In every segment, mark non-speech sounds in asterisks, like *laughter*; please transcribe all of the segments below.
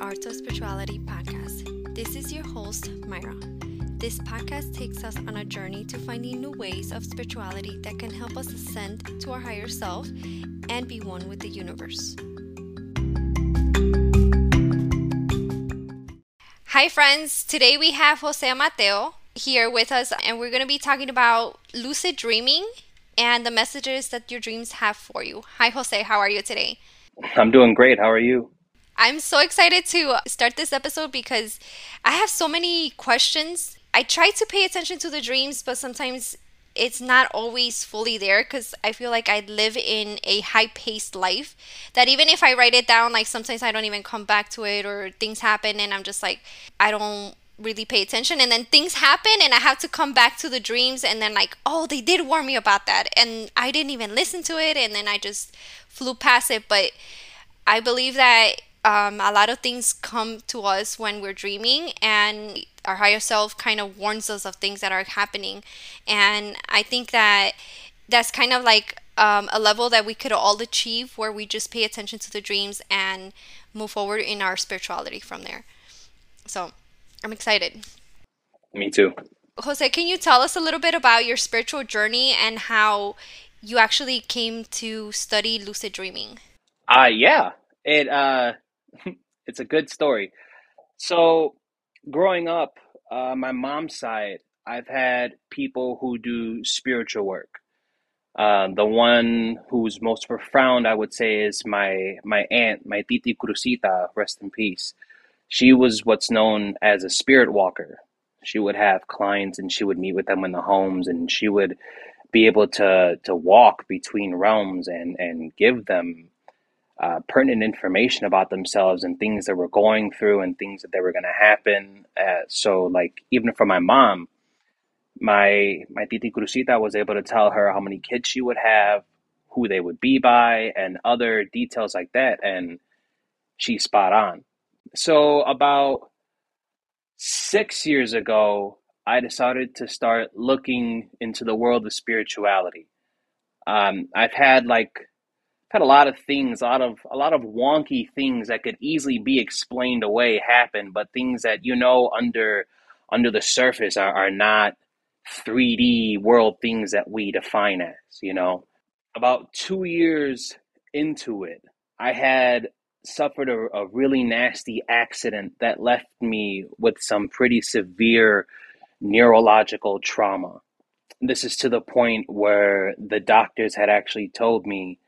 Art of Spirituality podcast. This is your host, Mayra. This podcast takes us on a journey to finding new ways of spirituality that can help us ascend to our higher self and be one with the universe. Hi, friends. Today we have Jose Mateo here with us, and we're going to be talking about lucid dreaming and the messages that your dreams have for you. Hi, Jose. How are you today? I'm doing great. How are you? I'm so excited to start this episode because I have so many questions. I try to pay attention to the dreams, but sometimes it's not always fully there because I feel like I live in a high paced life that even if I write it down, like sometimes I don't even come back to it or things happen and I'm just like, I don't really pay attention. And then things happen and I have to come back to the dreams and then like oh they did warn me about that. And I didn't even listen to it and then I just flew past it. But I believe that um, a lot of things come to us when we're dreaming and our higher self kind of warns us of things that are happening. And i think that that's kind of like um, a level that we could all achieve where we just pay attention to the dreams and move forward in our spirituality from there. So i'm excited. Me too. Jose can you tell us a little bit about your spiritual journey and how you actually came to study lucid dreaming? Uh yeah. It uh *laughs* it's a good story. So, growing up, uh, my mom's side, I've had people who do spiritual work. Uh, the one who's most profound, I would say, is my my aunt, my titi Cruzita, rest in peace. She was what's known as a spirit walker. She would have clients, and she would meet with them in the homes, and she would be able to to walk between realms and and give them uh, pertinent information about themselves and things that were going through and things that they were going to happen. Uh, so, like even for my mom, my my titi Cruzita was able to tell her how many kids she would have, who they would be by, and other details like that, and she's spot on. So about six years ago, I decided to start looking into the world of spirituality. Um, I've had like had a lot of things, a lot of a lot of wonky things that could easily be explained away happen, but things that you know under under the surface are, are not 3D world things that we define as, you know. About two years into it, I had suffered a, a really nasty accident that left me with some pretty severe neurological trauma. This is to the point where the doctors had actually told me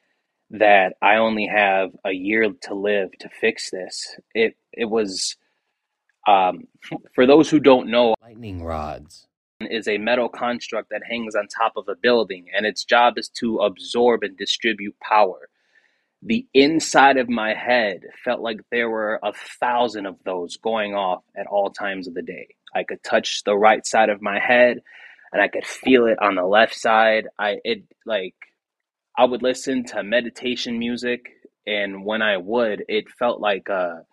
that I only have a year to live to fix this. It it was um, *laughs* for those who don't know, lightning rods is a metal construct that hangs on top of a building, and its job is to absorb and distribute power. The inside of my head felt like there were a thousand of those going off at all times of the day. I could touch the right side of my head, and I could feel it on the left side. I it like I would listen to meditation music, and when I would, it felt like a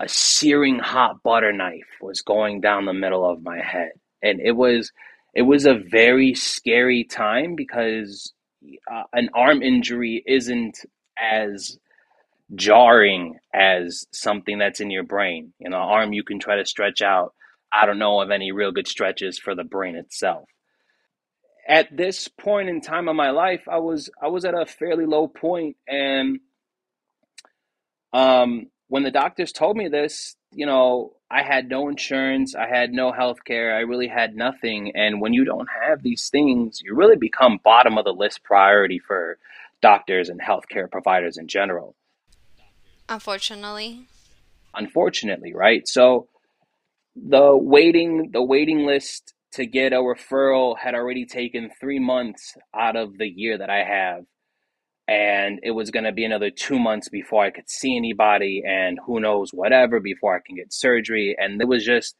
a searing hot butter knife was going down the middle of my head, and it was it was a very scary time because uh, an arm injury isn't as jarring as something that's in your brain. You know, arm you can try to stretch out. I don't know of any real good stretches for the brain itself at this point in time of my life, I was I was at a fairly low point, and um, when the doctors told me this, you know, I had no insurance, I had no health care, I really had nothing. And when you don't have these things, you really become bottom of the list priority for doctors and healthcare providers in general. Unfortunately. Unfortunately, right? So the waiting the waiting list to get a referral had already taken three months out of the year that I have. And it was going to be another two months before I could see anybody, and who knows, whatever, before I can get surgery. And it was just,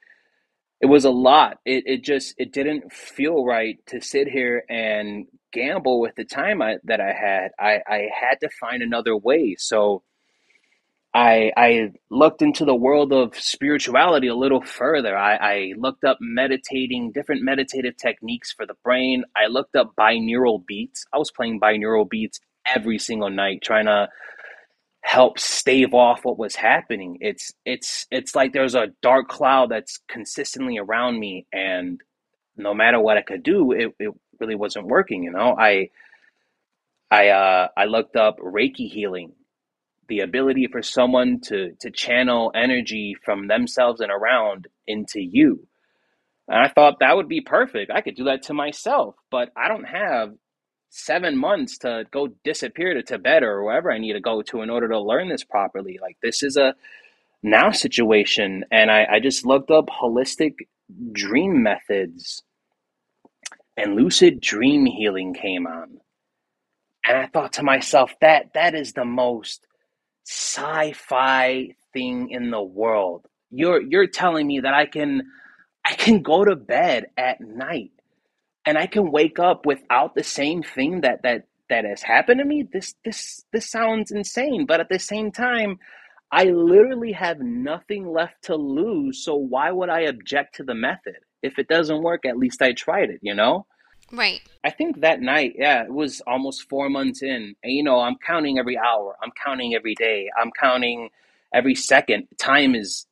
it was a lot. It, it just, it didn't feel right to sit here and gamble with the time I, that I had. I, I had to find another way. So, I I looked into the world of spirituality a little further. I, I looked up meditating, different meditative techniques for the brain. I looked up binaural beats. I was playing binaural beats every single night, trying to help stave off what was happening. It's it's it's like there's a dark cloud that's consistently around me and no matter what I could do, it, it really wasn't working, you know. I I uh I looked up Reiki healing, the ability for someone to to channel energy from themselves and around into you. And I thought that would be perfect. I could do that to myself, but I don't have seven months to go disappear to Tibet or wherever I need to go to in order to learn this properly. Like this is a now situation. And I, I just looked up holistic dream methods and lucid dream healing came on. And I thought to myself, that that is the most sci-fi thing in the world. You're you're telling me that I can I can go to bed at night and I can wake up without the same thing that that that has happened to me. This this this sounds insane, but at the same time, I literally have nothing left to lose. So why would I object to the method? If it doesn't work, at least I tried it. You know. Right. I think that night, yeah, it was almost four months in, and you know, I'm counting every hour, I'm counting every day, I'm counting every second. Time is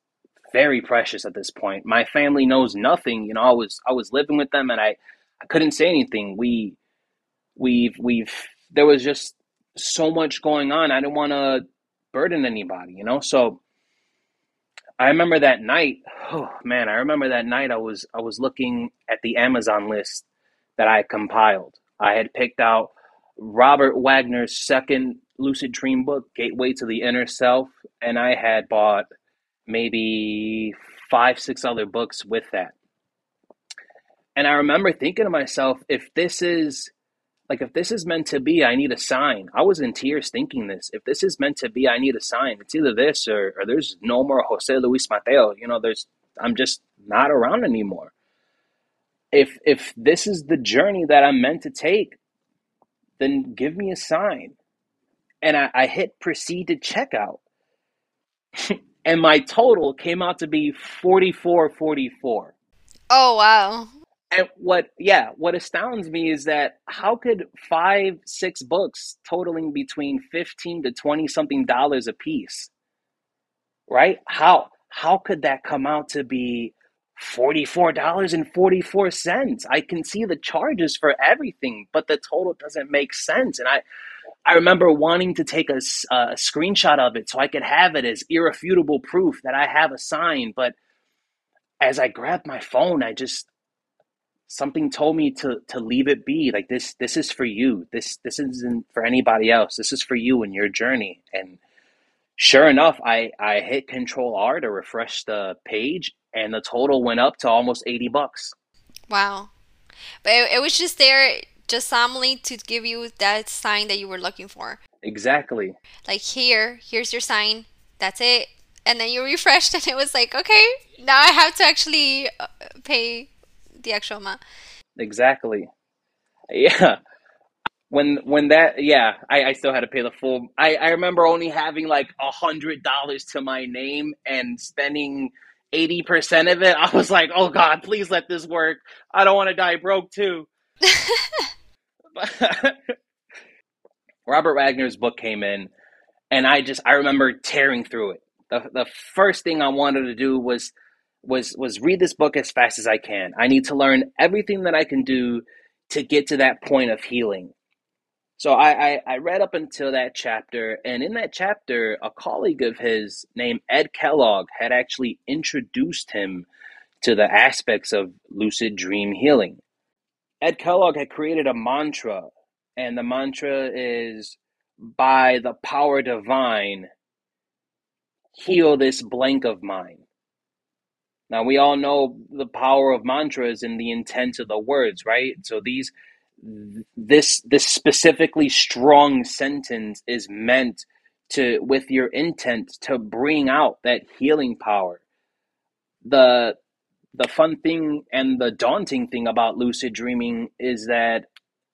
very precious at this point. My family knows nothing. You know, I was I was living with them, and I I couldn't say anything. We we've we've there was just so much going on. I didn't want to burden anybody, you know. So I remember that night. *sighs* Oh man, I remember that night. I was I was looking at the Amazon list that I compiled. I had picked out Robert Waggoner's second lucid dream book, Gateway to the Inner Self, and I had bought maybe five, six other books with that. And I remember thinking to myself, if this is like if this is meant to be, I need a sign. I was in tears thinking this. If this is meant to be, I need a sign. It's either this or, or there's no more Jose Luis Mateo. You know, there's I'm just not around anymore. If if this is the journey that I'm meant to take, then give me a sign. And I, I hit proceed to checkout. *laughs* and my total came out to be 4444. Oh wow. And what, yeah, what astounds me is that how could five, six books totaling between 15 to 20 something dollars a piece, right? How, how could that come out to be $44.44? I can see the charges for everything, but the total doesn't make sense. And I, I remember wanting to take a, a screenshot of it so I could have it as irrefutable proof that I have a sign. But as I grabbed my phone, I just, something told me to to leave it be like this this is for you this this isn't for anybody else this is for you and your journey and sure enough i i hit control r to refresh the page and the total went up to almost 80 bucks wow but it, it was just there just solemnly to give you that sign that you were looking for exactly like here here's your sign that's it and then you refreshed *laughs* and it was like okay now i have to actually uh, pay the actual amount. Exactly. *laughs* Yeah. When when that yeah, I, I still had to pay the full I, I remember only having like a hundred dollars to my name and spending eighty percent of it. I was like, oh God, please let this work. I don't want to die broke too. *laughs* *laughs* Robert Waggoner's book came in and I just I remember tearing through it. The the first thing I wanted to do was was was read this book as fast as I can. I need to learn everything that I can do to get to that point of healing. So I, I, I read up until that chapter, and in that chapter, a colleague of his named Ed Kellogg had actually introduced him to the aspects of lucid dream healing. Ed Kellogg had created a mantra, and the mantra is by the power divine, heal this blank of mine. Now we all know the power of mantras and the intent of the words, right? So these this this specifically strong sentence is meant to with your intent to bring out that healing power. The the fun thing and the daunting thing about lucid dreaming is that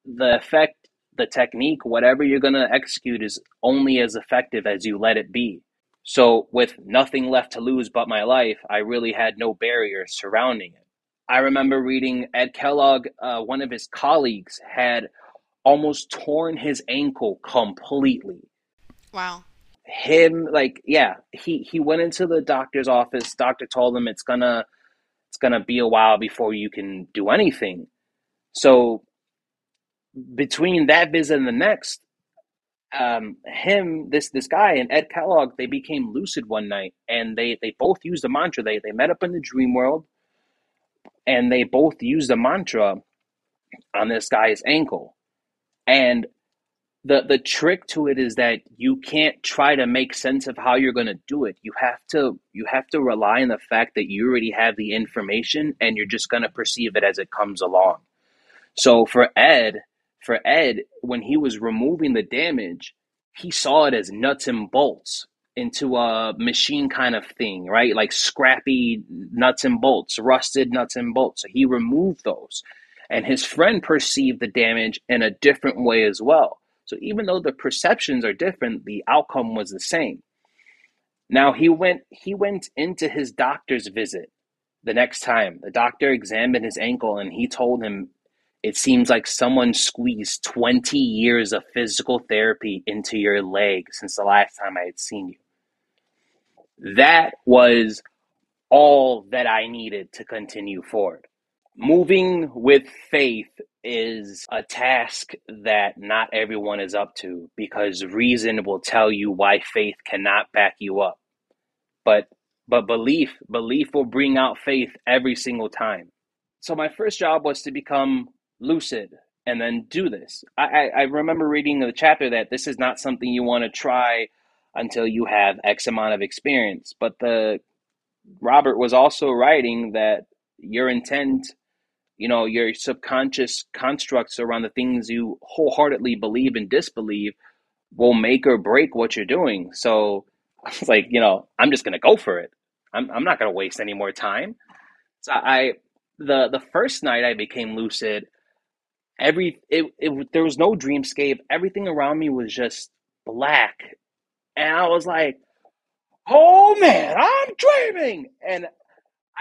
the effect, the technique, whatever you're going to execute is only as effective as you let it be. So, with nothing left to lose but my life, I really had no barriers surrounding it. I remember reading Ed Kellogg, uh, one of his colleagues had almost torn his ankle completely. Wow. him like yeah he he went into the doctor's office doctor told him it's gonna it's gonna be a while before you can do anything so between that visit and the next um him this this guy and ed kellogg they became lucid one night and they they both used a mantra they they met up in the dream world and they both used a mantra on this guy's ankle. And the the trick to it is that you can't try to make sense of how you're going to do it. You have to you have to rely on the fact that you already have the information and you're just going to perceive it as it comes along. So for ed for ed when he was removing the damage he saw it as nuts and bolts into a machine kind of thing right like scrappy nuts and bolts rusted nuts and bolts so he removed those and his friend perceived the damage in a different way as well so even though the perceptions are different, the outcome was the same. Now he went he went into his doctor's visit the next time. The doctor examined his ankle and he told him it seems like someone squeezed 20 years of physical therapy into your leg since the last time I had seen you. That was all that I needed to continue forward. Moving with faith is a task that not everyone is up to because reason will tell you why faith cannot back you up. But but belief belief will bring out faith every single time. So my first job was to become lucid and then do this. I, I, I remember reading the chapter that this is not something you want to try until you have X amount of experience. But the Robert was also writing that your intent you know your subconscious constructs around the things you wholeheartedly believe and disbelieve will make or break what you're doing. So *laughs* it's like you know i'm just gonna go for it. I'm, I'm not gonna waste any more time. So i the the first night i became lucid every it, it there was no dreamscape. Everything around me was just black and i was like oh man i'm dreaming and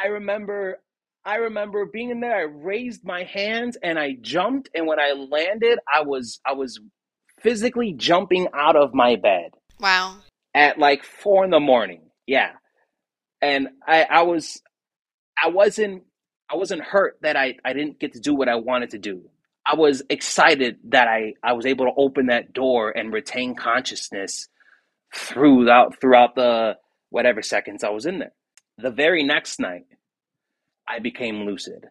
i remember I remember being in there. I raised my hands and I jumped, and when I landed, I was I was physically jumping out of my bed. Wow. At like four in the morning. Yeah, and I I was I wasn't I wasn't hurt that I I didn't get to do what I wanted to do. I was excited that I I was able to open that door and retain consciousness throughout throughout the whatever seconds I was in there. The very next night, I became lucid.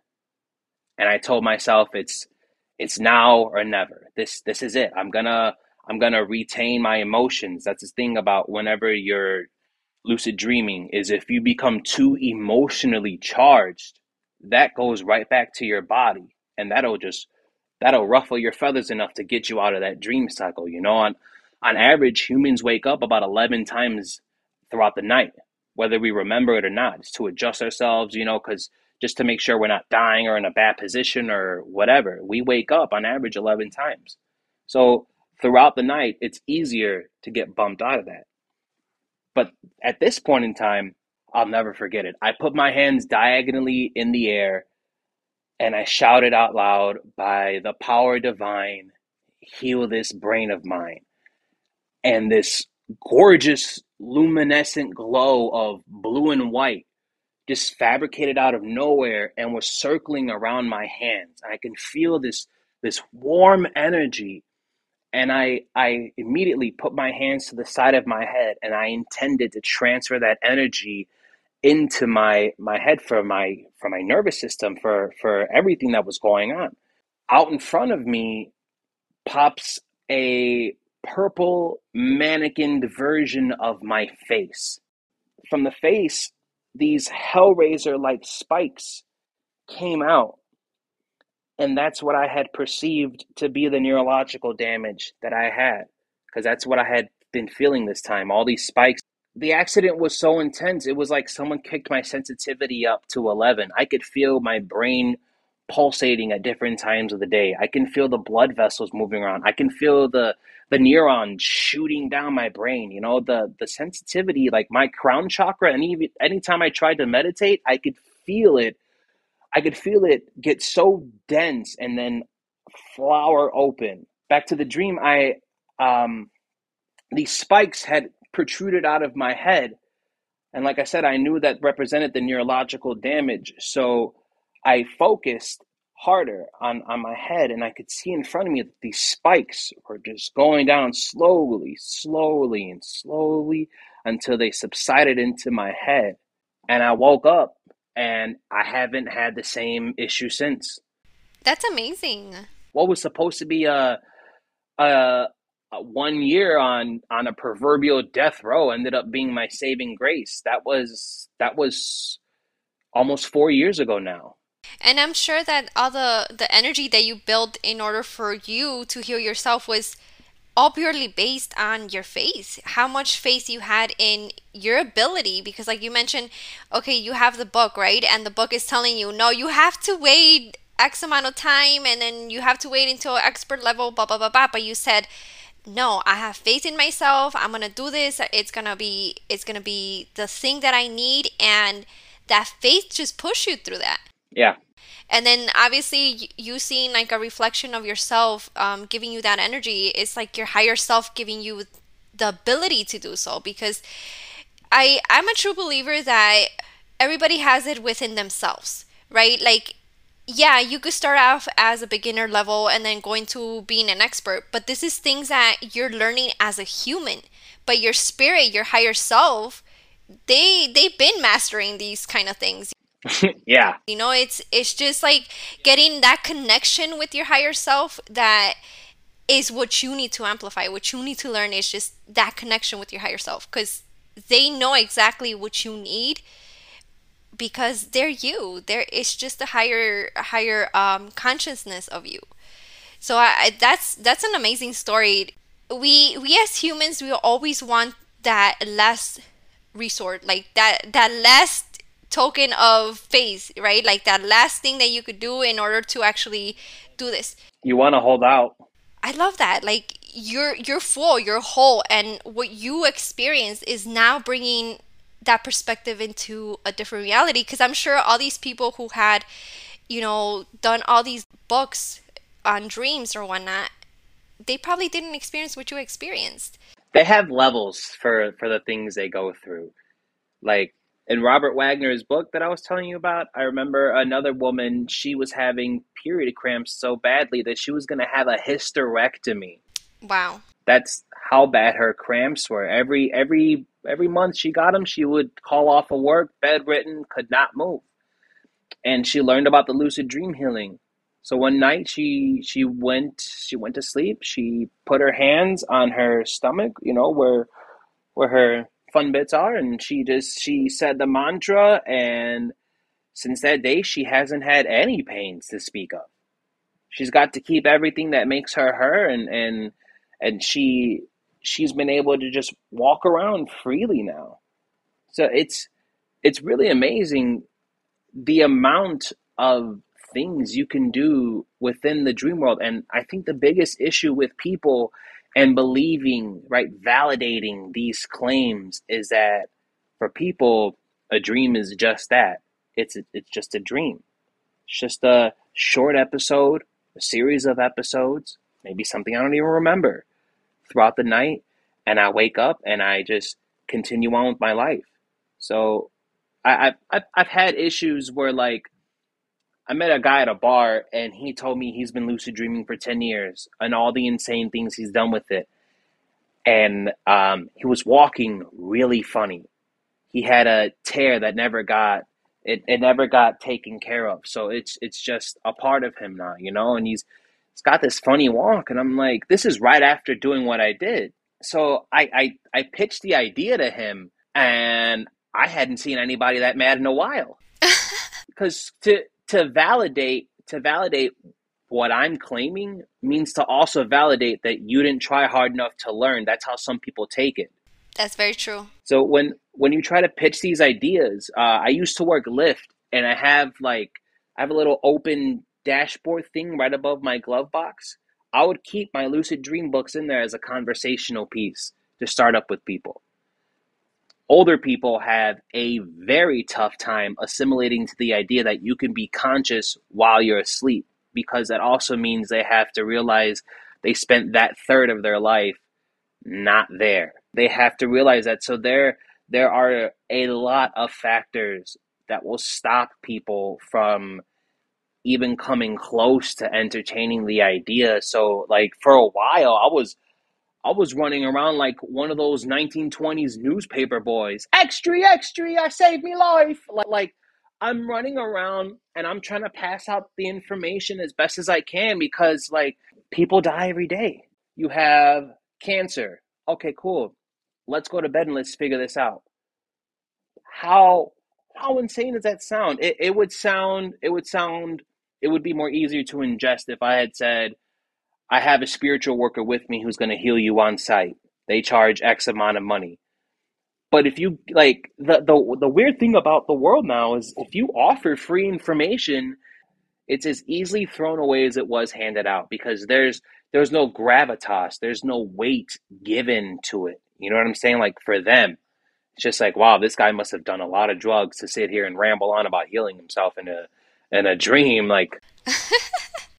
And I told myself it's it's now or never. This this is it. I'm gonna I'm gonna retain my emotions. That's the thing about whenever you're lucid dreaming is if you become too emotionally charged, that goes right back to your body. And that'll just that'll ruffle your feathers enough to get you out of that dream cycle. You know, on on average, humans wake up about eleven times throughout the night, whether we remember it or not. It's to adjust ourselves, you know, because just to make sure we're not dying or in a bad position or whatever. We wake up on average 11 times. So throughout the night, it's easier to get bumped out of that. But at this point in time, I'll never forget it. I put my hands diagonally in the air and I shouted out loud, By the power divine, heal this brain of mine. And this gorgeous luminescent glow of blue and white just fabricated out of nowhere and was circling around my hands. I can feel this this warm energy and I I immediately put my hands to the side of my head and I intended to transfer that energy into my my head for my for my nervous system for for everything that was going on. Out in front of me pops a purple mannequined version of my face. From the face these hellraiser like spikes came out. And that's what i had perceived to be the neurological damage that i had because that's what i had been feeling this time all these spikes. The accident was so intense it was like someone kicked my sensitivity up to 11 i could feel my brain pulsating at different times of the day i can feel the blood vessels moving around i can feel the the neurons shooting down my brain you know the the sensitivity like my crown chakra and even anytime i tried to meditate i could feel it i could feel it get so dense and then flower open back to the dream i um these spikes had protruded out of my head. And like I said, I knew that represented the neurological damage. So I focused harder on, on my head and I could see in front of me that these spikes were just going down slowly, slowly, and slowly until they subsided into my head. And I woke up and I haven't had the same issue since. That's amazing. What was supposed to be a, a, a one year on on a proverbial death row ended up being my saving grace. That was that was almost four years ago now. And I'm sure that all the the energy that you built in order for you to heal yourself was all purely based on your faith. How much faith you had in your ability because like you mentioned okay you have the book right? And the book is telling you no you have to wait x amount of time and then you have to wait until expert level blah blah blah blah. But you said no i have faith in myself. I'm gonna do this. It's gonna be it's gonna be the thing that i need. And that faith just push you through that yeah. And then obviously you seeing like a reflection of yourself um, giving you that energy it's like your higher self giving you the ability to do so because i i'm a true believer that everybody has it within themselves right? Like yeah you could start off as a beginner level and then going to being an expert but this is things that you're learning as a human. But your spirit your higher self they they've been mastering these kind of things *laughs* yeah. You know, it's it's just like getting that connection with your higher self that is what you need to amplify. What you need to learn is just that connection with your higher self cuz they know exactly what you need because they're you. There it's just a higher higher um, consciousness of you. So I, I, that's that's an amazing story. We we as humans we always want that last resort, like that that last token of faith, right? Like that last thing that you could do in order to actually do this. You want to hold out. I love that. Like you're you're full, you're whole, and what you experience is now bringing that perspective into a different reality. Because I'm sure all these people who had, you know, done all these books on dreams or whatnot, they probably didn't experience what you experienced. They have levels for for the things they go through. Like in Robert Waggoner's book that I was telling you about, I remember another woman, she was having period cramps so badly that she was going to have a hysterectomy. Wow. That's how bad her cramps were. Every every every month she got them, she would call off of work, bedridden, could not move. And she learned about the lucid dream healing. So one night she she went she went to sleep. She put her hands on her stomach, you know, where where her fun bits are and she just she said the mantra and since that day she hasn't had any pains to speak of she's got to keep everything that makes her her and and and she she's been able to just walk around freely now. So it's it's really amazing the amount of things you can do within the dream world and i think the biggest issue with people and believing, right, validating these claims is that for people, a dream is just that. It's it's just a dream. It's just a short episode, a series of episodes, maybe something I don't even remember throughout the night, and I wake up and I just continue on with my life. So I, I've I've had issues where like I met a guy at a bar and he told me he's been lucid dreaming for 10 years and all the insane things he's done with it. And um, he was walking really funny. He had a tear that never got it, it never got taken care of. So it's it's just a part of him now, you know, and he's he's got this funny walk and I'm like, this is right after doing what I did. So I I, I pitched the idea to him and I hadn't seen anybody that mad in a while. *laughs* Because to to validate to validate what I'm claiming means to also validate that you didn't try hard enough to learn. That's how some people take it. That's very true. So when when you try to pitch these ideas, uh, I used to work Lyft, and I have like I have a little open dashboard thing right above my glove box. I would keep my lucid dream books in there as a conversational piece to start up with people older people have a very tough time assimilating to the idea that you can be conscious while you're asleep because that also means they have to realize they spent that third of their life not there They have to realize that. So there there are a lot of factors that will stop people from even coming close to entertaining the idea. So like for a while I was I was running around like one of those 1920s newspaper boys. Extra, extra, I saved me life. Like, like I'm running around and I'm trying to pass out the information as best as I can because like people die every day. You have cancer. Okay, cool. Let's go to bed and let's figure this out. How how insane does that sound? It, it would sound it would sound it would be more easier to ingest if I had said I have a spiritual worker with me who's going to heal you on site. They charge X amount of money. But if you like the, the the weird thing about the world now is if you offer free information, it's as easily thrown away as it was handed out because there's there's no gravitas, there's no weight given to it. You know what I'm saying? Like for them, it's just like, wow, this guy must have done a lot of drugs to sit here and ramble on about healing himself in a in a dream. Like *laughs*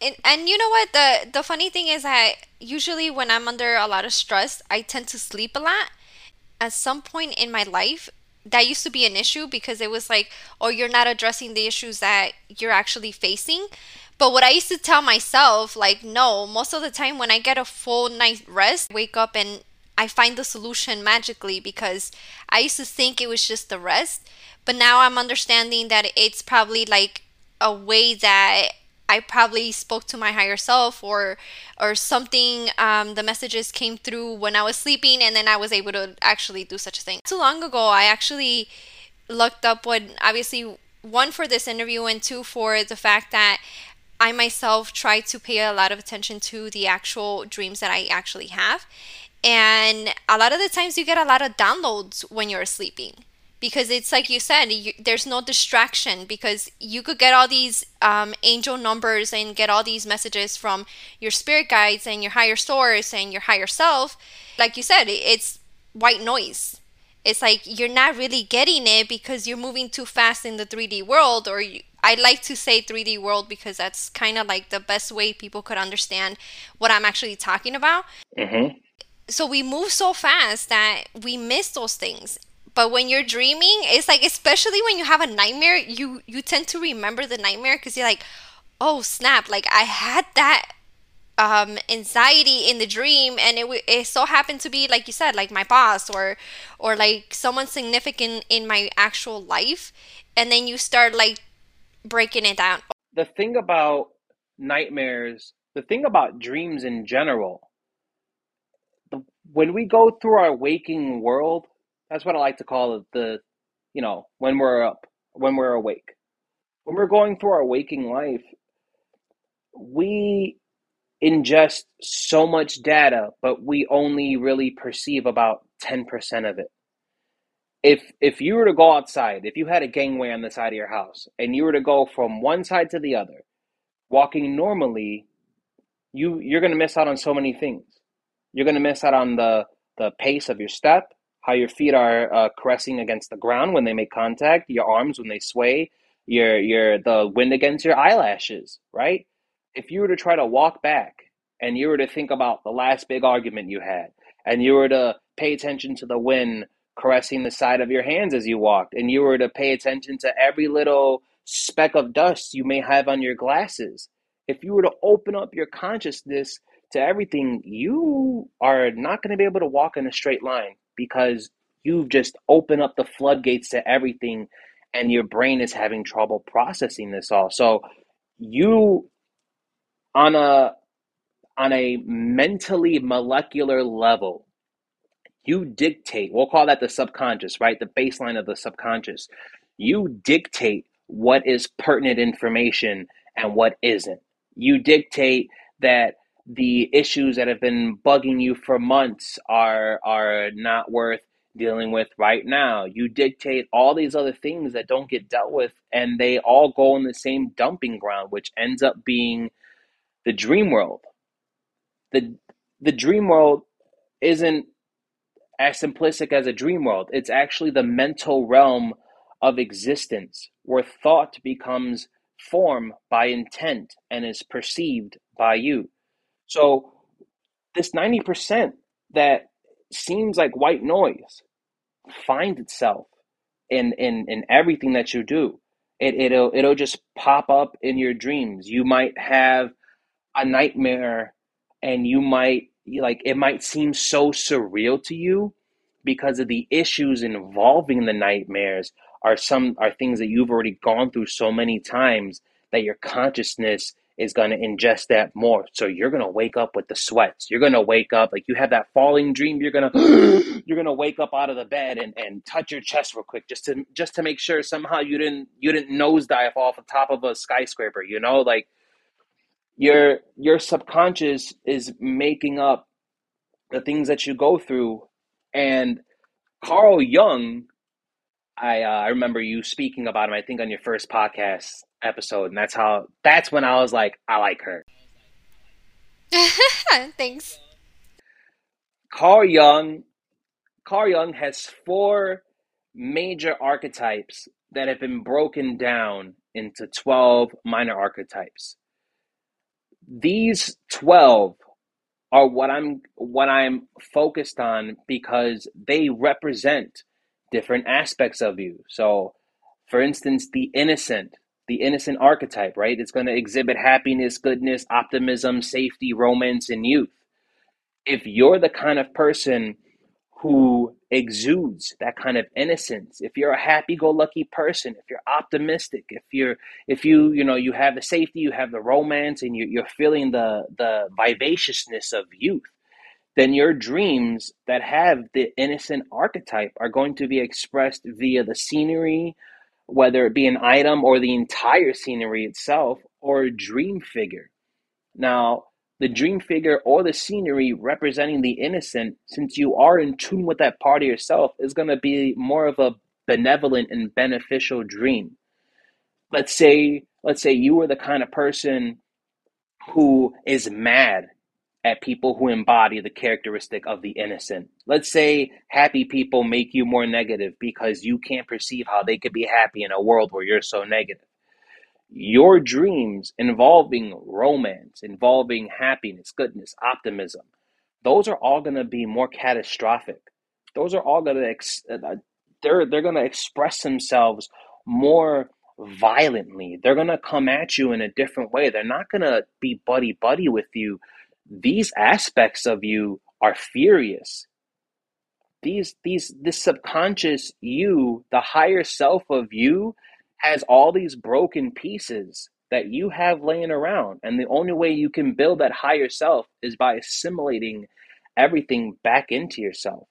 And, and you know what the the funny thing is that usually when I'm under a lot of stress, I tend to sleep a lot. At some point in my life, that used to be an issue because it was like, oh, you're not addressing the issues that you're actually facing. But what I used to tell myself, like, no, most of the time when I get a full night rest, wake up and I find the solution magically because I used to think it was just the rest. But now I'm understanding that it's probably like a way that I probably spoke to my higher self or or something um, the messages came through when I was sleeping and then I was able to actually do such a thing. Too long ago I actually looked up what obviously one for this interview and two for the fact that I myself try to pay a lot of attention to the actual dreams that I actually have. And a lot of the times you get a lot of downloads when you're sleeping because it's like you said you, there's no distraction because you could get all these um, angel numbers and get all these messages from your spirit guides and your higher source and your higher self. Like you said it's white noise. It's like you're not really getting it because you're moving too fast in the 3d world or you, i like to say 3d world because that's kind of like the best way people could understand what i'm actually talking about. Mm-hmm. so we move so fast that we miss those things but when you're dreaming it's like especially when you have a nightmare you you tend to remember the nightmare because you're like oh snap like i had that um anxiety in the dream and it, it so happened to be like you said like my boss or or like someone significant in my actual life and then you start like breaking it down. The thing about nightmares the thing about dreams in general when we go through our waking world that's what I like to call it, the, you know, when we're up, when we're awake. When we're going through our waking life, we ingest so much data, but we only really perceive about 10% of it. If if you were to go outside, if you had a gangway on the side of your house and you were to go from one side to the other, walking normally, you you're going to miss out on so many things. You're going to miss out on the the pace of your step how your feet are uh, caressing against the ground when they make contact, your arms when they sway, your your the wind against your eyelashes, right? If you were to try to walk back and you were to think about the last big argument you had, and you were to pay attention to the wind caressing the side of your hands as you walked, and you were to pay attention to every little speck of dust you may have on your glasses, if you were to open up your consciousness to everything, you are not going to be able to walk in a straight line because you've just opened up the floodgates to everything and your brain is having trouble processing this all. So you on a on a mentally molecular level, you dictate, we'll call that the subconscious, right? The baseline of the subconscious. You dictate what is pertinent information and what isn't. You dictate that the issues that have been bugging you for months are are not worth dealing with right now. You dictate all these other things that don't get dealt with and they all go in the same dumping ground which ends up being the dream world. The the dream world isn't as simplistic as a dream world. It's actually the mental realm of existence where thought becomes form by intent and is perceived by you. So this 90% that seems like white noise finds itself in in in everything that you do. It it'll it'll just pop up in your dreams. You might have a nightmare and you might like it might seem so surreal to you because of the issues involving the nightmares are some are things that you've already gone through so many times that your consciousness is going to ingest that more. So you're going to wake up with the sweats. You're going to wake up like you have that falling dream you're going to *gasps* you're going to wake up out of the bed and, and touch your chest real quick just to just to make sure somehow you didn't you didn't nosedive off the top of a skyscraper you know? Like your your subconscious is making up the things that you go through. And carl jung i uh, i remember you speaking about him i think on your first podcast episode and that's how that's when i was like i like her *laughs* Thanks. carl jung carl jung has four major archetypes that have been broken down into 12 minor archetypes these 12 are what I'm what I'm focused on because they represent different aspects of you. So, for instance, the innocent, the innocent archetype, right? It's going to exhibit happiness, goodness, optimism, safety, romance, and youth. If you're the kind of person who exudes that kind of innocence if you're a happy-go-lucky person if you're optimistic if you're if you you know you have the safety you have the romance and you, you're feeling the the vivaciousness of youth then your dreams that have the innocent archetype are going to be expressed via the scenery whether it be an item or the entire scenery itself or a dream figure now the dream figure or the scenery representing the innocent, since you are in tune with that part of yourself, is going to be more of a benevolent and beneficial dream. Let's say, let's say you were the kind of person who is mad at people who embody the characteristic of the innocent. Let's say happy people make you more negative because you can't perceive how they could be happy in a world where you're so negative your dreams involving romance, involving happiness, goodness, optimism, those are all going to be more catastrophic. Those are all going to ex- uh, they're they're going to express themselves more violently. They're going to come at you in a different way. They're not going to be buddy buddy with you. These aspects of you are furious. These these this subconscious you, the higher self of you has all these broken pieces that you have laying around. And the only way you can build that higher self is by assimilating everything back into yourself.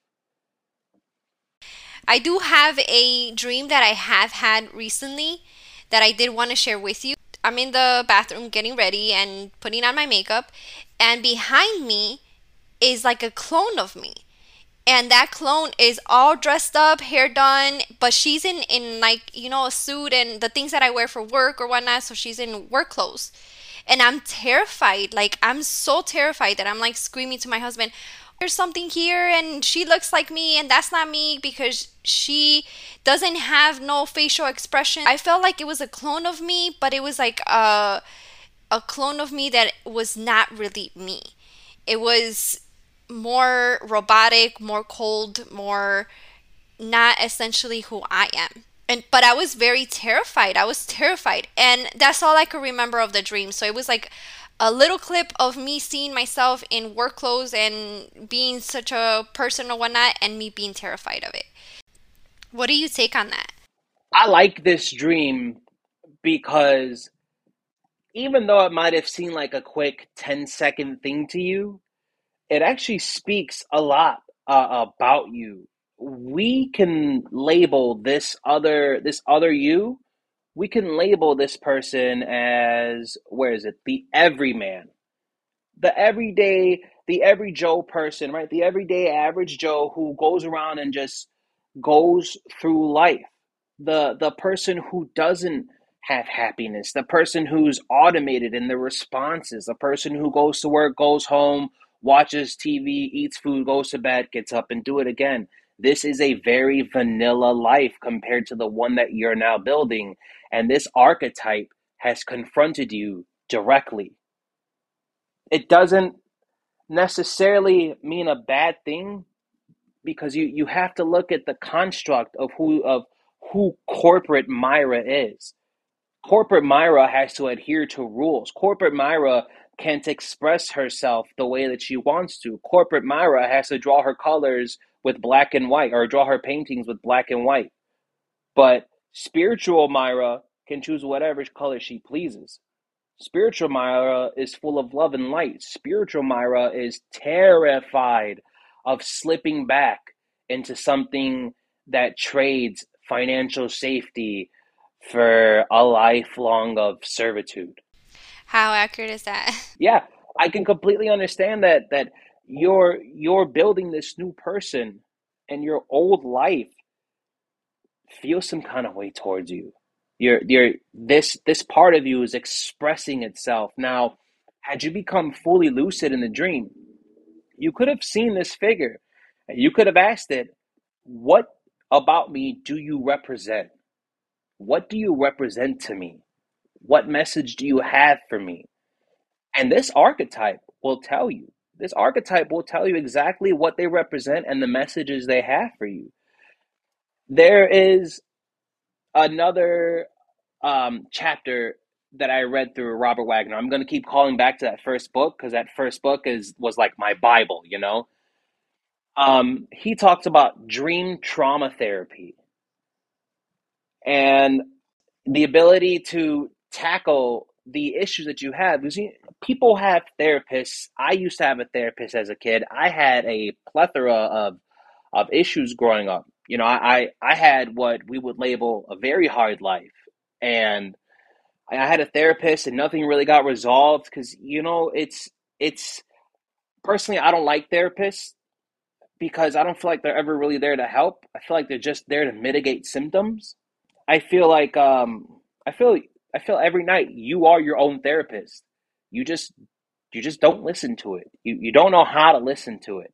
I do have a dream that I have had recently that I did want to share with you. I'm in the bathroom getting ready and putting on my makeup, and behind me is like a clone of me and that clone is all dressed up, hair done, but she's in in like you know a suit and the things that I wear for work or whatnot. So she's in work clothes, and I'm terrified. Like I'm so terrified that I'm like screaming to my husband, "There's something here, and she looks like me, and that's not me because she doesn't have no facial expression." I felt like it was a clone of me, but it was like a a clone of me that was not really me. It was more robotic, more cold, more not essentially who I am. And but I was very terrified. I was terrified. And that's all I could remember of the dream. So it was like a little clip of me seeing myself in work clothes and being such a person or whatnot and me being terrified of it. What do you take on that? I like this dream because even though it might have seemed like a quick 10 second thing to you, it actually speaks a lot uh, about you. We can label this other this other you. We can label this person as where is it? The everyman, the everyday, the every Joe person, right? The everyday average Joe who goes around and just goes through life. The the person who doesn't have happiness, the person who's automated in their responses, the person who goes to work, goes home, watches TV, eats food, goes to bed, gets up and do it again. This is a very vanilla life compared to the one that you're now building. And this archetype has confronted you directly. It doesn't necessarily mean a bad thing, because you you have to look at the construct of who of who corporate Mayra is. Corporate Mayra has to adhere to rules. Corporate Mayra can't express herself the way that she wants to. Corporate Mayra has to draw her colors with black and white or draw her paintings with black and white. But spiritual Mayra can choose whatever color she pleases. Spiritual Mayra is full of love and light. Spiritual Mayra is terrified of slipping back into something that trades financial safety for a lifelong of servitude. How accurate is that? *laughs* Yeah, I can completely understand that that you're you're building this new person and your old life feels some kind of way towards you. You're you're this this part of you is expressing itself. Now, had you become fully lucid in the dream, you could have seen this figure. You could have asked it, What about me do you represent? What do you represent to me? What message do you have for me? And this archetype will tell you. This archetype will tell you exactly what they represent and the messages they have for you. There is another um, chapter that I read through Robert Waggoner. I'm going to keep calling back to that first book because that first book is was like my Bible, you know. Um, he talks about dream trauma therapy and the ability to tackle the issues that you have. People have therapists. I used to have a therapist as a kid. I had a plethora of of issues growing up. You know, I I had what we would label a very hard life, and I had a therapist, and nothing really got resolved because you know it's it's personally I don't like therapists because I don't feel like they're ever really there to help. I feel like they're just there to mitigate symptoms. I feel like um I feel I feel every night you are your own therapist. You just you just don't listen to it. You you don't know how to listen to it.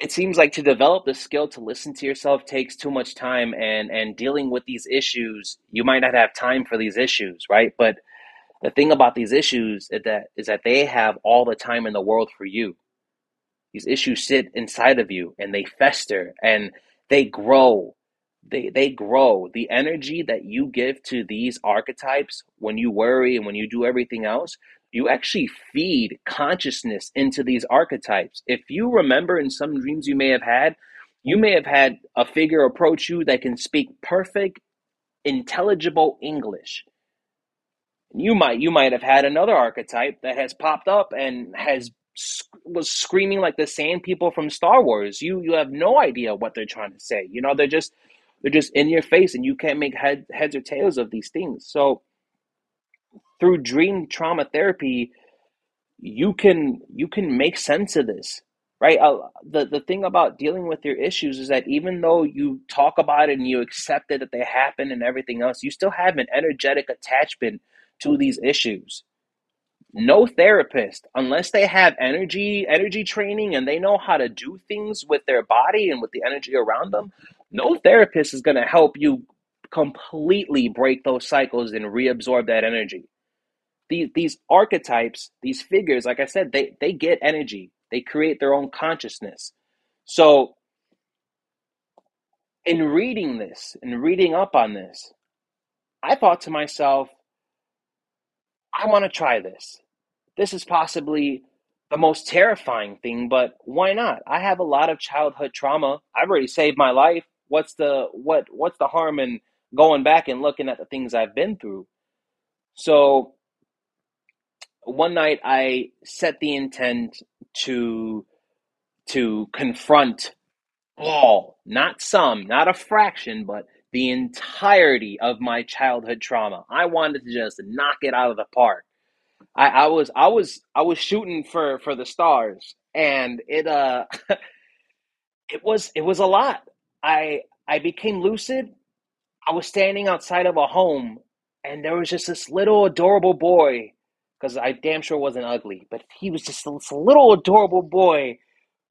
It seems like to develop the skill to listen to yourself takes too much time and and dealing with these issues, you might not have time for these issues, right? But the thing about these issues is that is that they have all the time in the world for you. These issues sit inside of you and they fester and they grow they they grow the energy that you give to these archetypes when you worry and when you do everything else you actually feed consciousness into these archetypes if you remember in some dreams you may have had you may have had a figure approach you that can speak perfect intelligible english you might you might have had another archetype that has popped up and has was screaming like the sand people from Star Wars. You you have no idea what they're trying to say. You know, they're just they're just in your face and you can't make head, heads or tails of these things. So through dream trauma therapy, you can you can make sense of this right? Uh, the the thing about dealing with your issues is that even though you talk about it and you accept it that they happen and everything else you still have an energetic attachment to these issues. No therapist unless they have energy energy training and they know how to do things with their body and with the energy around them no therapist is going to help you completely break those cycles and reabsorb that energy these these archetypes these figures like i said they they get energy they create their own consciousness so in reading this and reading up on this i thought to myself I want to try this. This is possibly the most terrifying thing, but why not? I have a lot of childhood trauma. I've already saved my life. What's the what what's the harm in going back and looking at the things I've been through? So one night I set the intent to to confront all, not some, not a fraction, but the entirety of my childhood trauma. I wanted to just knock it out of the park. I, I was I was I was shooting for for the stars and it uh *laughs* it was it was a lot. I I became lucid. I was standing outside of a home and there was just this little adorable boy because I damn sure wasn't ugly, but he was just this little adorable boy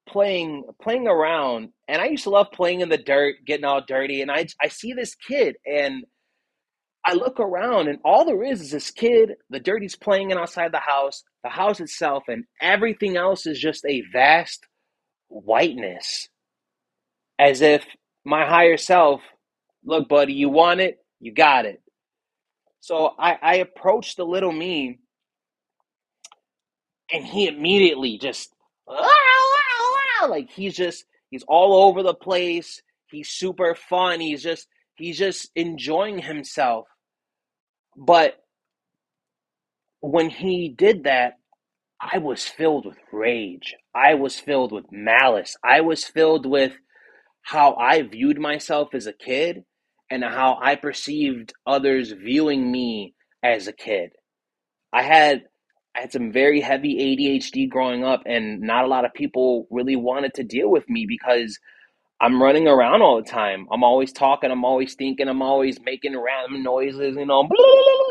playing playing around and I used to love playing in the dirt, getting all dirty and I I see this kid and I look around and all there is is this kid, the dirty's playing in outside the house, the house itself and everything else is just a vast whiteness. as if my higher self, look, buddy, you want it, you got it. So I, I approached the little me, and he immediately just like he's just he's all over the place. He's super fun. He's just he's just enjoying himself. But when he did that, I was filled with rage. I was filled with malice. I was filled with how I viewed myself as a kid and how I perceived others viewing me as a kid. I had I had some very heavy ADHD growing up and not a lot of people really wanted to deal with me because I'm running around all the time. I'm always talking, I'm always thinking, I'm always making random noises, you know,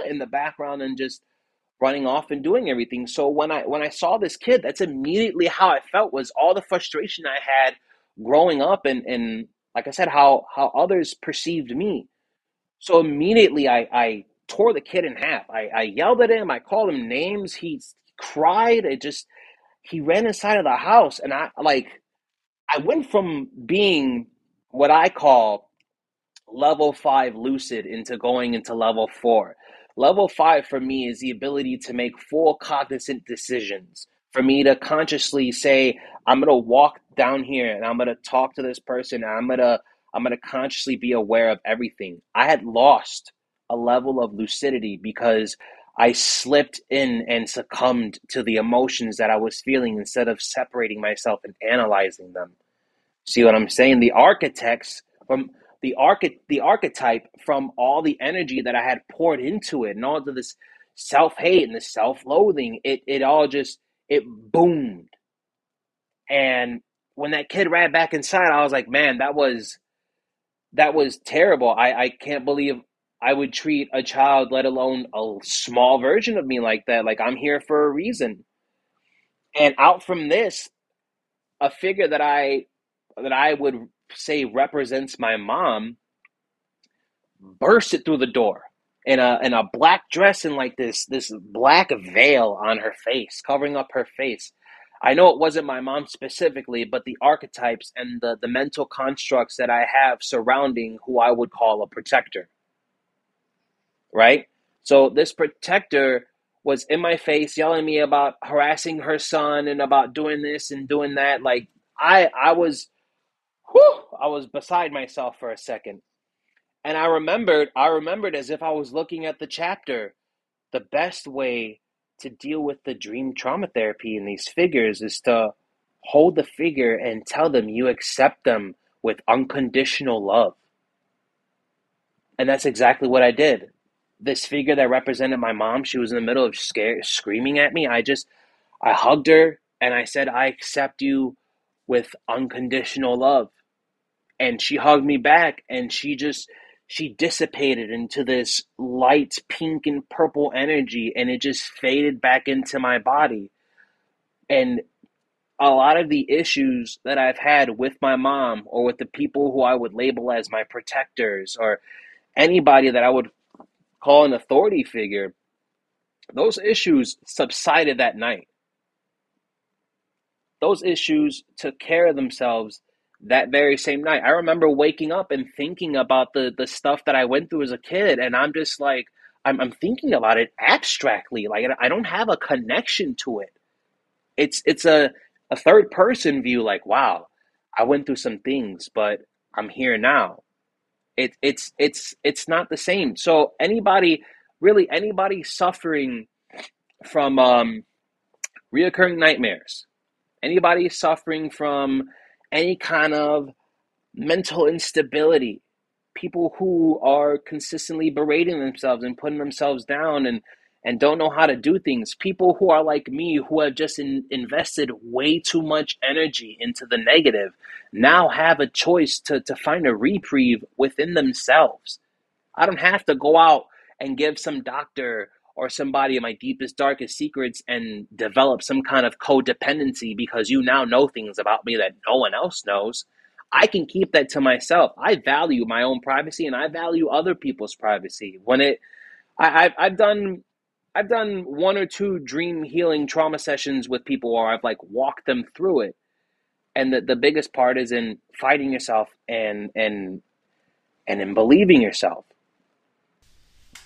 in the background and just running off and doing everything. So when I when I saw this kid, that's immediately how I felt was all the frustration I had growing up and and like I said, how how others perceived me. So immediately I I tore the kid in half. I, I yelled at him, I called him names, he cried, it just he ran inside of the house and I like I went from being what I call level five lucid into going into level four. Level five for me is the ability to make full cognizant decisions. For me to consciously say, I'm gonna walk down here and I'm gonna talk to this person and I'm gonna I'm gonna consciously be aware of everything. I had lost a level of lucidity because I slipped in and succumbed to the emotions that I was feeling instead of separating myself and analyzing them. See what I'm saying? The architects from the arch- the archetype from all the energy that I had poured into it and all of this self-hate and the self-loathing, it it all just it boomed. And when that kid ran back inside, I was like, man, that was that was terrible. I, I can't believe I would treat a child, let alone a small version of me like that. Like I'm here for a reason. And out from this, a figure that I that I would say represents my mom bursted through the door in a in a black dress and like this this black veil on her face, covering up her face. I know it wasn't my mom specifically, but the archetypes and the, the mental constructs that I have surrounding who I would call a protector. Right? So this protector was in my face yelling me about harassing her son and about doing this and doing that. Like I I was whew, I was beside myself for a second. And I remembered, I remembered as if I was looking at the chapter, the best way to deal with the dream trauma therapy in these figures is to hold the figure and tell them you accept them with unconditional love. And that's exactly what I did. This figure that represented my mom, she was in the middle of scare, screaming at me. I just, I hugged her and I said, I accept you with unconditional love. And she hugged me back and she just, she dissipated into this light pink and purple energy and it just faded back into my body. And a lot of the issues that I've had with my mom or with the people who I would label as my protectors or anybody that I would call an authority figure, those issues subsided that night. Those issues took care of themselves that very same night. I remember waking up and thinking about the the stuff that I went through as a kid, and I'm just like, I'm, I'm thinking about it abstractly. Like I don't have a connection to it. It's it's a a third person view. Like wow, I went through some things, but I'm here now. It it's it's it's not the same. So anybody, really anybody suffering from um, reoccurring nightmares, anybody suffering from any kind of mental instability, people who are consistently berating themselves and putting themselves down and and don't know how to do things, people who are like me who have just in, invested way too much energy into the negative now have a choice to, to find a reprieve within themselves. I don't have to go out and give some doctor or somebody my deepest, darkest secrets and develop some kind of codependency because you now know things about me that no one else knows. I can keep that to myself. I value my own privacy and I value other people's privacy. When it, I, I've, I've done, I've done one or two dream healing trauma sessions with people, where I've like walked them through it, and the, the biggest part is in fighting yourself and and and in believing yourself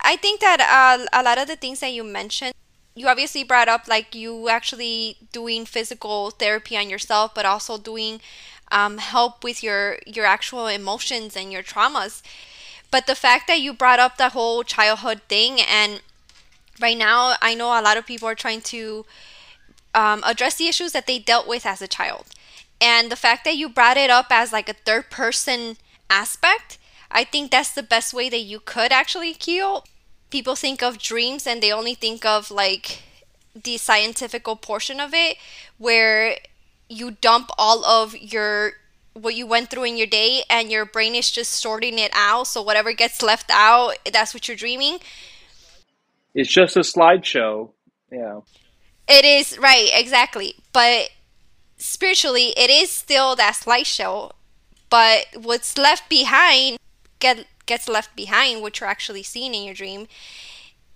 I think that uh, a lot of the things that you mentioned, you obviously brought up like you actually doing physical therapy on yourself, but also doing um, help with your your actual emotions and your traumas. But the fact that you brought up the whole childhood thing, and right now I know a lot of people are trying to um, address the issues that they dealt with as a child, and the fact that you brought it up as like a third person aspect. I think that's the best way that you could actually heal. People think of dreams and they only think of like the scientific portion of it where you dump all of your what you went through in your day and your brain is just sorting it out. So whatever gets left out that's what you're dreaming it's just a slideshow. Yeah. It is right exactly. But spiritually it is still that slideshow. But what's left behind get gets left behind, what you're actually seeing in your dream,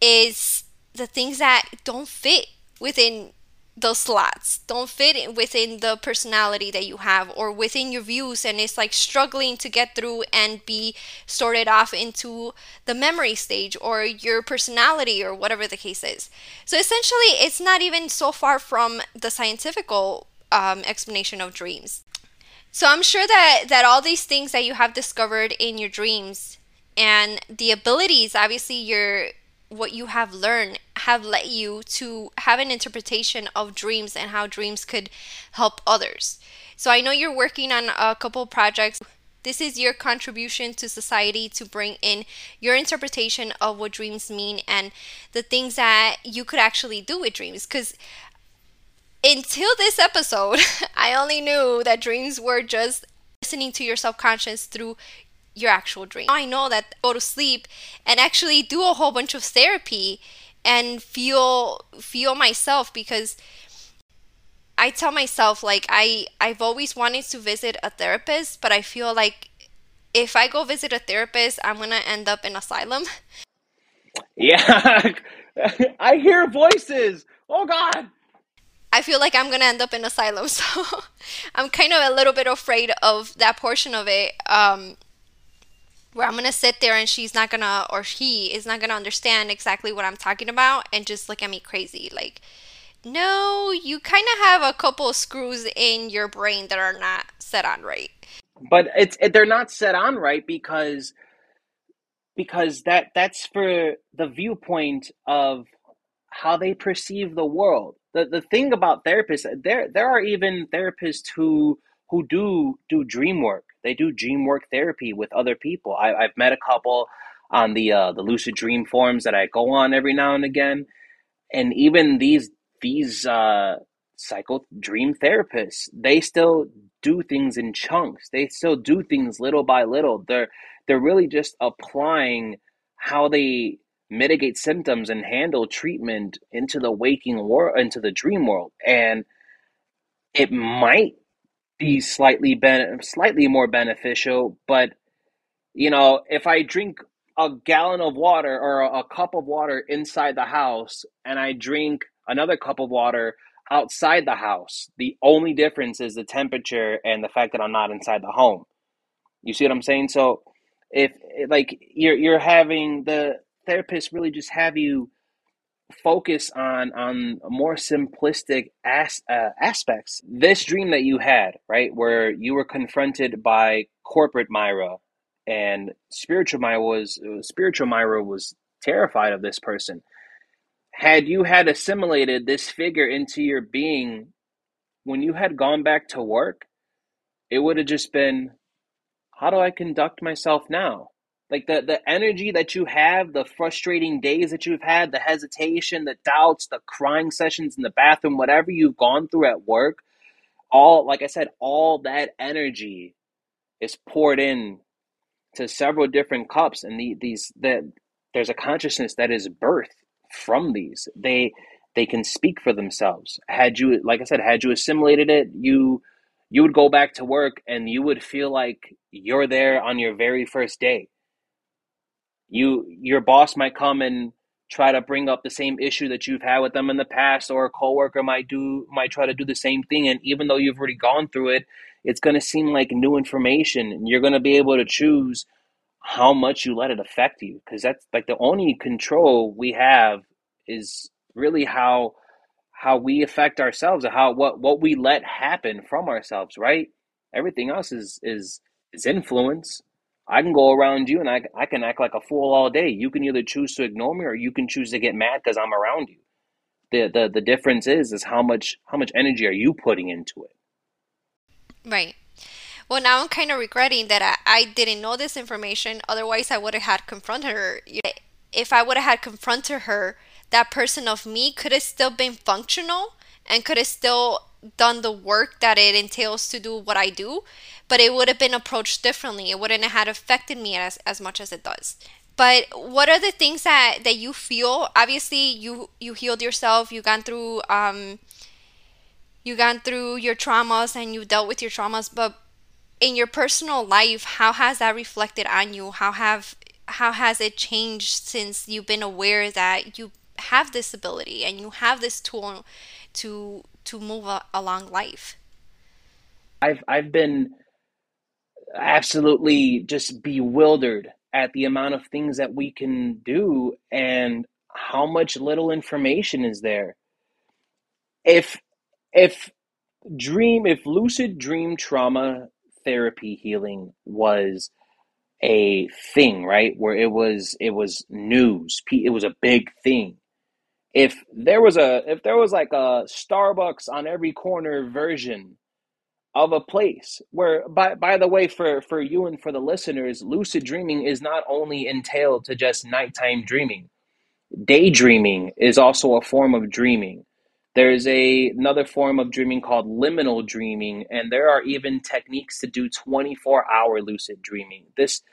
is the things that don't fit within those slots. Don't fit within the personality that you have or within your views and it's like struggling to get through and be sorted off into the memory stage or your personality or whatever the case is. So essentially it's not even so far from the scientific um, explanation of dreams. So i'm sure that that all these things that you have discovered in your dreams and the abilities obviously your what you have learned have led you to have an interpretation of dreams and how dreams could help others. So i know you're working on a couple projects. This is your contribution to society to bring in your interpretation of what dreams mean and the things that you could actually do with dreams. Because until this episode *laughs* i only knew that dreams were just listening to your subconscious through your actual dream. I know that go to sleep and actually do a whole bunch of therapy and feel feel myself because I tell myself like I I've always wanted to visit a therapist, but I feel like if I go visit a therapist, I'm going to end up in asylum. Yeah. *laughs* I hear voices. Oh god. I feel like I'm gonna end up in asylum, *laughs* so I'm kind of a little bit afraid of that portion of it. Um, where I'm gonna sit there and she's not gonna or he is not gonna understand exactly what I'm talking about and just look at me crazy. Like, no, you kind of have a couple screws in your brain that are not set on right. But it's they're not set on right because because that that's for the viewpoint of how they perceive the world. The the thing about therapists, there there are even therapists who who do do dream work. They do dream work therapy with other people. I, I've met a couple on the uh, the lucid dream forums that I go on every now and again, and even these these uh, psycho dream therapists, they still do things in chunks. They still do things little by little. They're they're really just applying how they mitigate symptoms and handle treatment into the waking world, into the dream world, and it might be slightly ben- slightly more beneficial. But you know, if I drink a gallon of water or a, a cup of water inside the house, and I drink another cup of water outside the house, the only difference is the temperature and the fact that I'm not inside the home. You see what I'm saying? So if like you're you're having the therapist really just have you focus on on more simplistic as, uh, aspects. This dream that you had, right, where you were confronted by corporate Mayra, and spiritual Mayra was spiritual Mayra was terrified of this person. Had you had assimilated this figure into your being when you had gone back to work, it would have just been, how do I conduct myself now? Like the the energy that you have the frustrating days that you've had the hesitation the doubts the crying sessions in the bathroom whatever you've gone through at work all like i said all that energy is poured in to several different cups. And the, these that there's a consciousness that is birthed from these. They they can speak for themselves. Had you like i said had you assimilated it you you would go back to work and you would feel like you're there on your very first day you your boss might come and try to bring up the same issue that you've had with them in the past or a coworker might do might try to do the same thing. And even though you've already gone through it it's going to seem like new information and you're going to be able to choose how much you let it affect you. Because that's like the only control we have is really how how we affect ourselves or how what what we let happen from ourselves right? Everything else is is is influence I can go around you and I, I can act like a fool all day. You can either choose to ignore me or you can choose to get mad because I'm around you. The, the the difference is is how much how much energy are you putting into it? Right. Well, now I'm kind of regretting that I, I didn't know this information. Otherwise, I would have had confronted her. If I would have had confronted her, that person of me could have still been functional and could have still done the work that it entails to do what I do but it would have been approached differently. It wouldn't have had affected me as, as much as it does. But what are the things that, that you feel? Obviously, you you healed yourself. You gone through um, you gone through your traumas and you dealt with your traumas. But in your personal life, how has that reflected on you? How have how has it changed since you've been aware that you have this ability and you have this tool to to move along life? I've I've been absolutely just bewildered at the amount of things that we can do and how much little information is there. If if dream if lucid dream trauma therapy healing was a thing, right? Where it was it was news. It was a big thing. If there was a if there was like a Starbucks on every corner version of a place where by by the way for for you and for the listeners lucid dreaming is not only entailed to just nighttime dreaming. Daydreaming is also a form of dreaming. There's a another form of dreaming called liminal dreaming and there are even techniques to do 24 hour lucid dreaming. This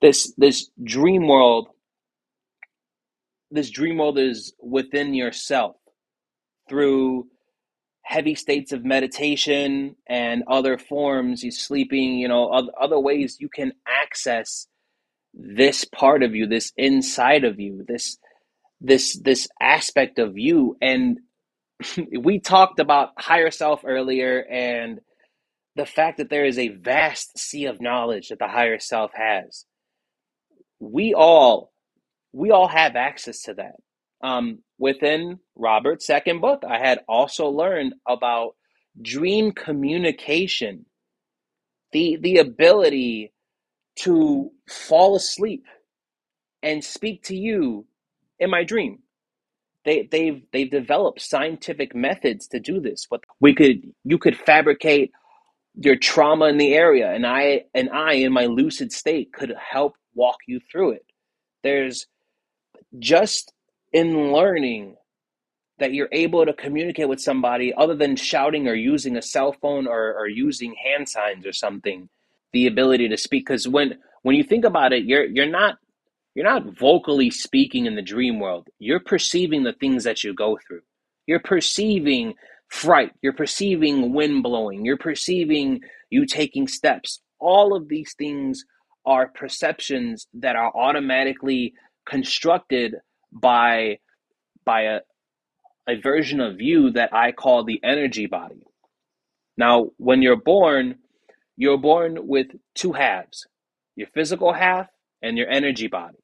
this this dream world this dream world is within yourself through heavy states of meditation and other forms, you sleeping, you know, other ways you can access this part of you, this inside of you, this this this aspect of you. And *laughs* we talked about higher self earlier and the fact that there is a vast sea of knowledge that the higher self has. We all we all have access to that um, within Robert's second book, I had also learned about dream communication, the the ability to fall asleep and speak to you in my dream. They they've they've developed scientific methods to do this. What we could you could fabricate your trauma in the area and I and I in my lucid state could help walk you through it. There's just in learning that you're able to communicate with somebody other than shouting or using a cell phone or, or using hand signs or something the ability to speak. Because when when you think about it you're you're not you're not vocally speaking in the dream world. You're perceiving the things that you go through. You're perceiving fright. You're perceiving wind blowing. You're perceiving you taking steps. All of these things are perceptions that are automatically constructed by by a, a version of you that I call the energy body. Now, when you're born, you're born with two halves your physical half and your energy body.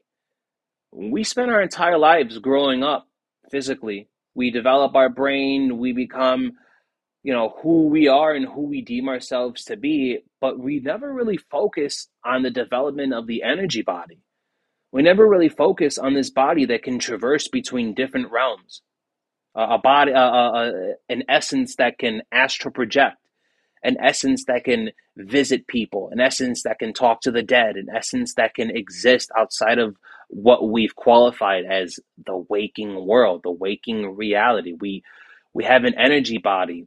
We spend our entire lives growing up physically. We develop our brain, we become, you know, who we are and who we deem ourselves to be, but we never really focus on the development of the energy body we never really focus on this body that can traverse between different realms. Uh, a body, uh, uh, an essence that can astral project, an essence that can visit people, an essence that can talk to the dead, an essence that can exist outside of what we've qualified as the waking world, the waking reality. We we have an energy body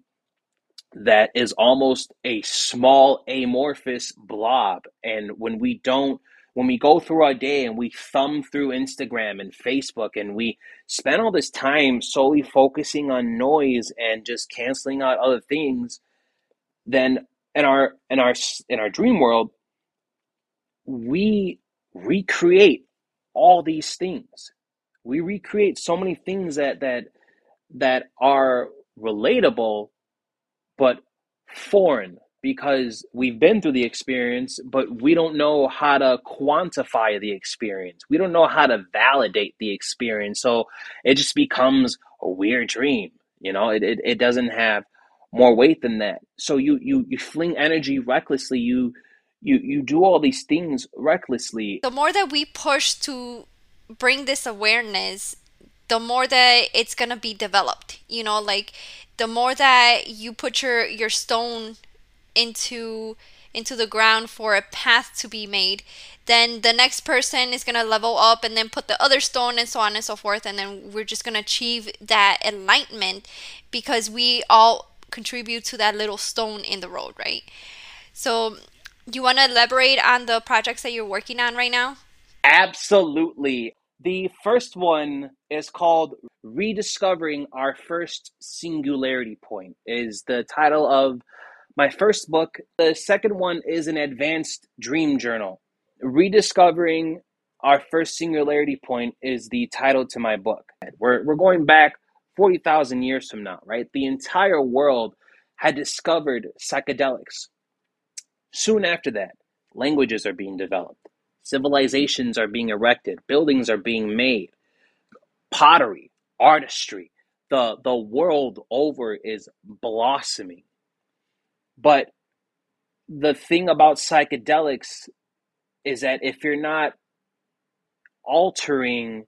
that is almost a small amorphous blob, and when we don't when we go through our day and we thumb through Instagram and Facebook and we spend all this time solely focusing on noise and just canceling out other things, then in our in our in our dream world, we recreate all these things. We recreate so many things that that that are relatable but foreign because we've been through the experience, but we don't know how to quantify the experience. We don't know how to validate the experience. So it just becomes a weird dream. You know, it, it, it doesn't have more weight than that. So you, you, you fling energy recklessly. You, you, you do all these things recklessly. The more that we push to bring this awareness, the more that it's to be developed. You know, like the more that you put your your stone into into the ground for a path to be made. Then the next person is going to level up and then put the other stone and so on and so forth. And then we're just going to achieve that enlightenment because we all contribute to that little stone in the road right? So you want to elaborate on the projects that you're working on right now? Absolutely. The first one is called Rediscovering Our First Singularity Point is the title of my first book. The second one is an advanced dream journal. Rediscovering Our First Singularity Point is the title to my book. We're, we're going back 40,000 years from now, right? The entire world had discovered psychedelics. Soon after that, languages are being developed. Civilizations are being erected, buildings are being made, pottery, artistry, the, the world over is blossoming. But the thing about psychedelics is that if you're not altering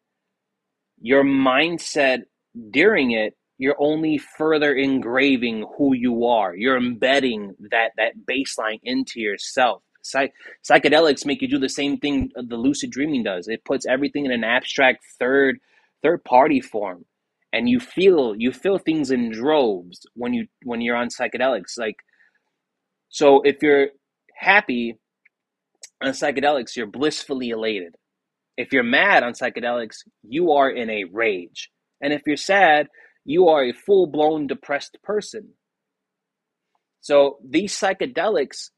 your mindset during it, you're only further engraving who you are. You're embedding that that baseline into yourself. Psych- psychedelics make you do the same thing the lucid dreaming does. It puts everything in an abstract third third party form, and you feel you feel things in droves when you when you're on psychedelics. Like, so if you're happy on psychedelics, you're blissfully elated. If you're mad on psychedelics, you are in a rage, and if you're sad, you are a full blown depressed person. So these psychedelics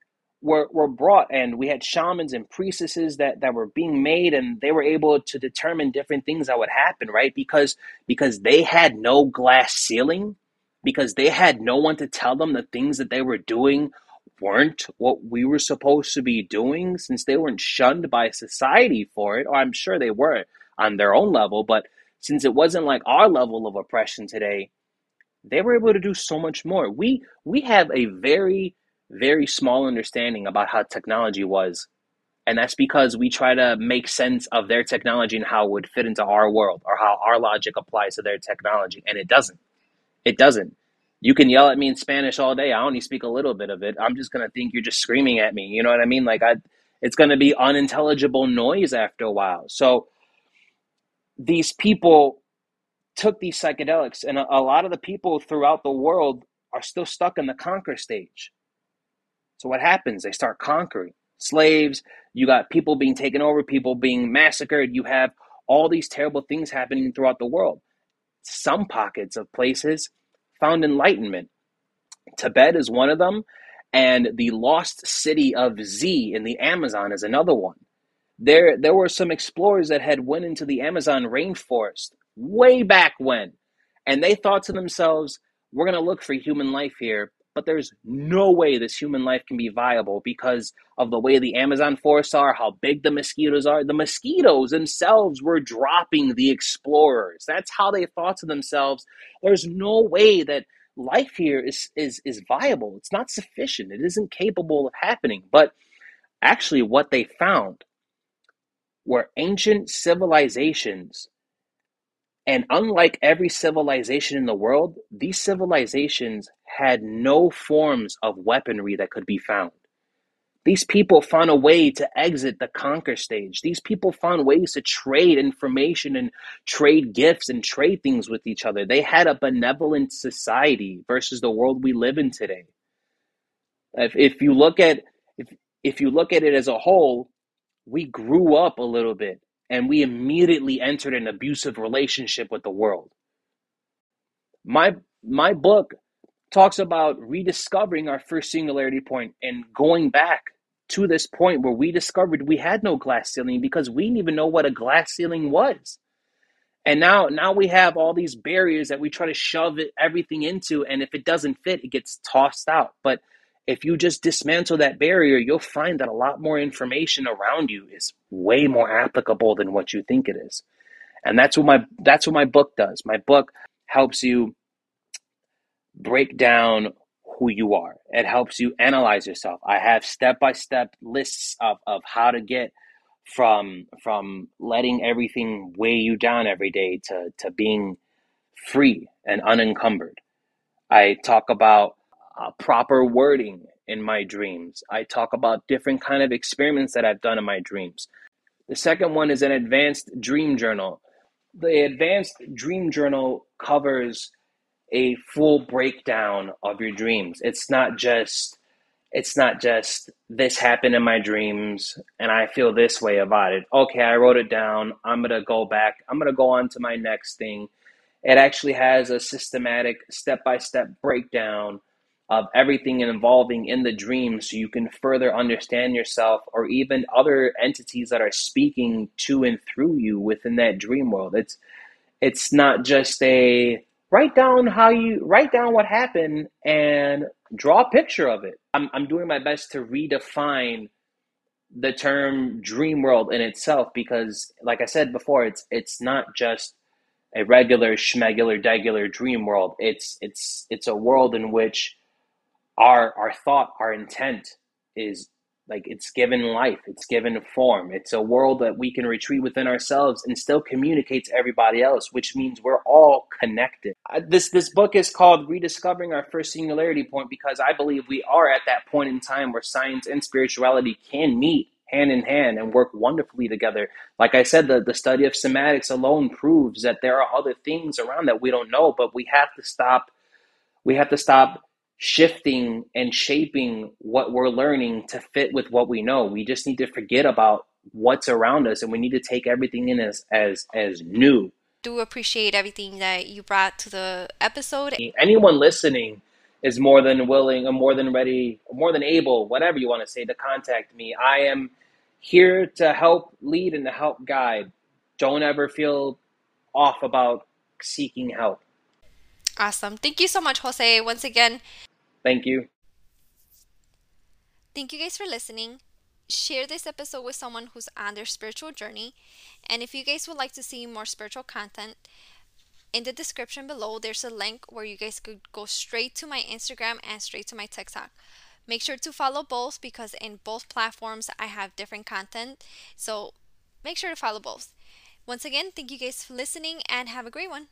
were, were brought and we had shamans and priestesses that, that were being made and they were able to determine different things that would happen right because because they had no glass ceiling because they had no one to tell them the things that they were doing weren't what we were supposed to be doing since they weren't shunned by society for it or i'm sure they were on their own level but since it wasn't like our level of oppression today they were able to do so much more we we have a very very small understanding about how technology was. And that's because we try to make sense of their technology and how it would fit into our world or how our logic applies to their technology. And it doesn't. It doesn't. You can yell at me in Spanish all day. I only speak a little bit of it. I'm just to think you're just screaming at me. You know what I mean? Like, I, it's to be unintelligible noise after a while. So these people took these psychedelics, and a, a lot of the people throughout the world are still stuck in the conquer stage so what happens? They start conquering slaves. You got people being taken over, people being massacred. You have all these terrible things happening throughout the world. Some pockets of places found enlightenment. Tibet is one of them, and the lost city of Z in the Amazon is another one. There, there were some explorers that had went into the Amazon rainforest way back when, and they thought to themselves, "We're going to look for human life here, but there's no way this human life can be viable because of the way the Amazon forests are, how big the mosquitoes are. The mosquitoes themselves were dropping the explorers. That's how they thought to themselves, there's no way that life here is is is viable. It's not sufficient. It isn't capable of happening. But actually what they found were ancient civilizations and unlike every civilization in the world, these civilizations had no forms of weaponry that could be found. These people found a way to exit the conquer stage. These people found ways to trade information and trade gifts and trade things with each other. They had a benevolent society versus the world we live in today. If, if you look at if, if you look at it as a whole, we grew up a little bit and we immediately entered an abusive relationship with the world. My my book talks about rediscovering our first singularity point and going back to this point where we discovered we had no glass ceiling because we didn't even know what a glass ceiling was. And now now we have all these barriers that we try to shove it, everything into and if it doesn't fit, it gets tossed out. But if you just dismantle that barrier, you'll find that a lot more information around you is way more applicable than what you think it is. And that's what my that's what my book does. My book helps you break down who you are. It helps you analyze yourself. I have step-by-step lists of, of how to get from from letting everything weigh you down every day to, to being free and unencumbered. I talk about uh, proper wording in my dreams. I talk about different kind of experiments that I've done in my dreams. The second one is an advanced dream journal. The advanced dream journal covers a full breakdown of your dreams. It's not just it's not just this happened in my dreams and I feel this way about it. Okay, I wrote it down. I'm going to go back. I'm going to go on to my next thing. It actually has a systematic step by step breakdown of everything involving in the dream so you can further understand yourself or even other entities that are speaking to and through you within that dream world. It's it's not just a write down how you write down what happened and draw a picture of it. I'm I'm doing my best to redefine the term dream world in itself because like I said before, it's it's not just a regular schmegular degular dream world. It's it's it's a world in which our our thought, our intent is like it's given life, it's given form. It's a world that we can retreat within ourselves and still communicate to everybody else, which means we're all connected. This this book is called Rediscovering Our First Singularity Point because I believe we are at that point in time where science and spirituality can meet hand in hand and work wonderfully together. Like I said, the, the study of somatics alone proves that there are other things around that we don't know, but we have to stop we have to stop shifting and shaping what we're learning to fit with what we know. We just need to forget about what's around us and we need to take everything in as as as new. Do appreciate everything that you brought to the episode. Anyone listening is more than willing or more than ready, more than able, whatever you want to say, to contact me. I am here to help lead and to help guide. Don't ever feel off about seeking help. Awesome. Thank you so much, Jose. Once again, Thank you. Thank you guys for listening. Share this episode with someone who's on their spiritual journey. And if you guys would like to see more spiritual content, in the description below, there's a link where you guys could go straight to my Instagram and straight to my TikTok. Make sure to follow both because in both platforms I have different content. So make sure to follow both. Once again, thank you guys for listening and have a great one.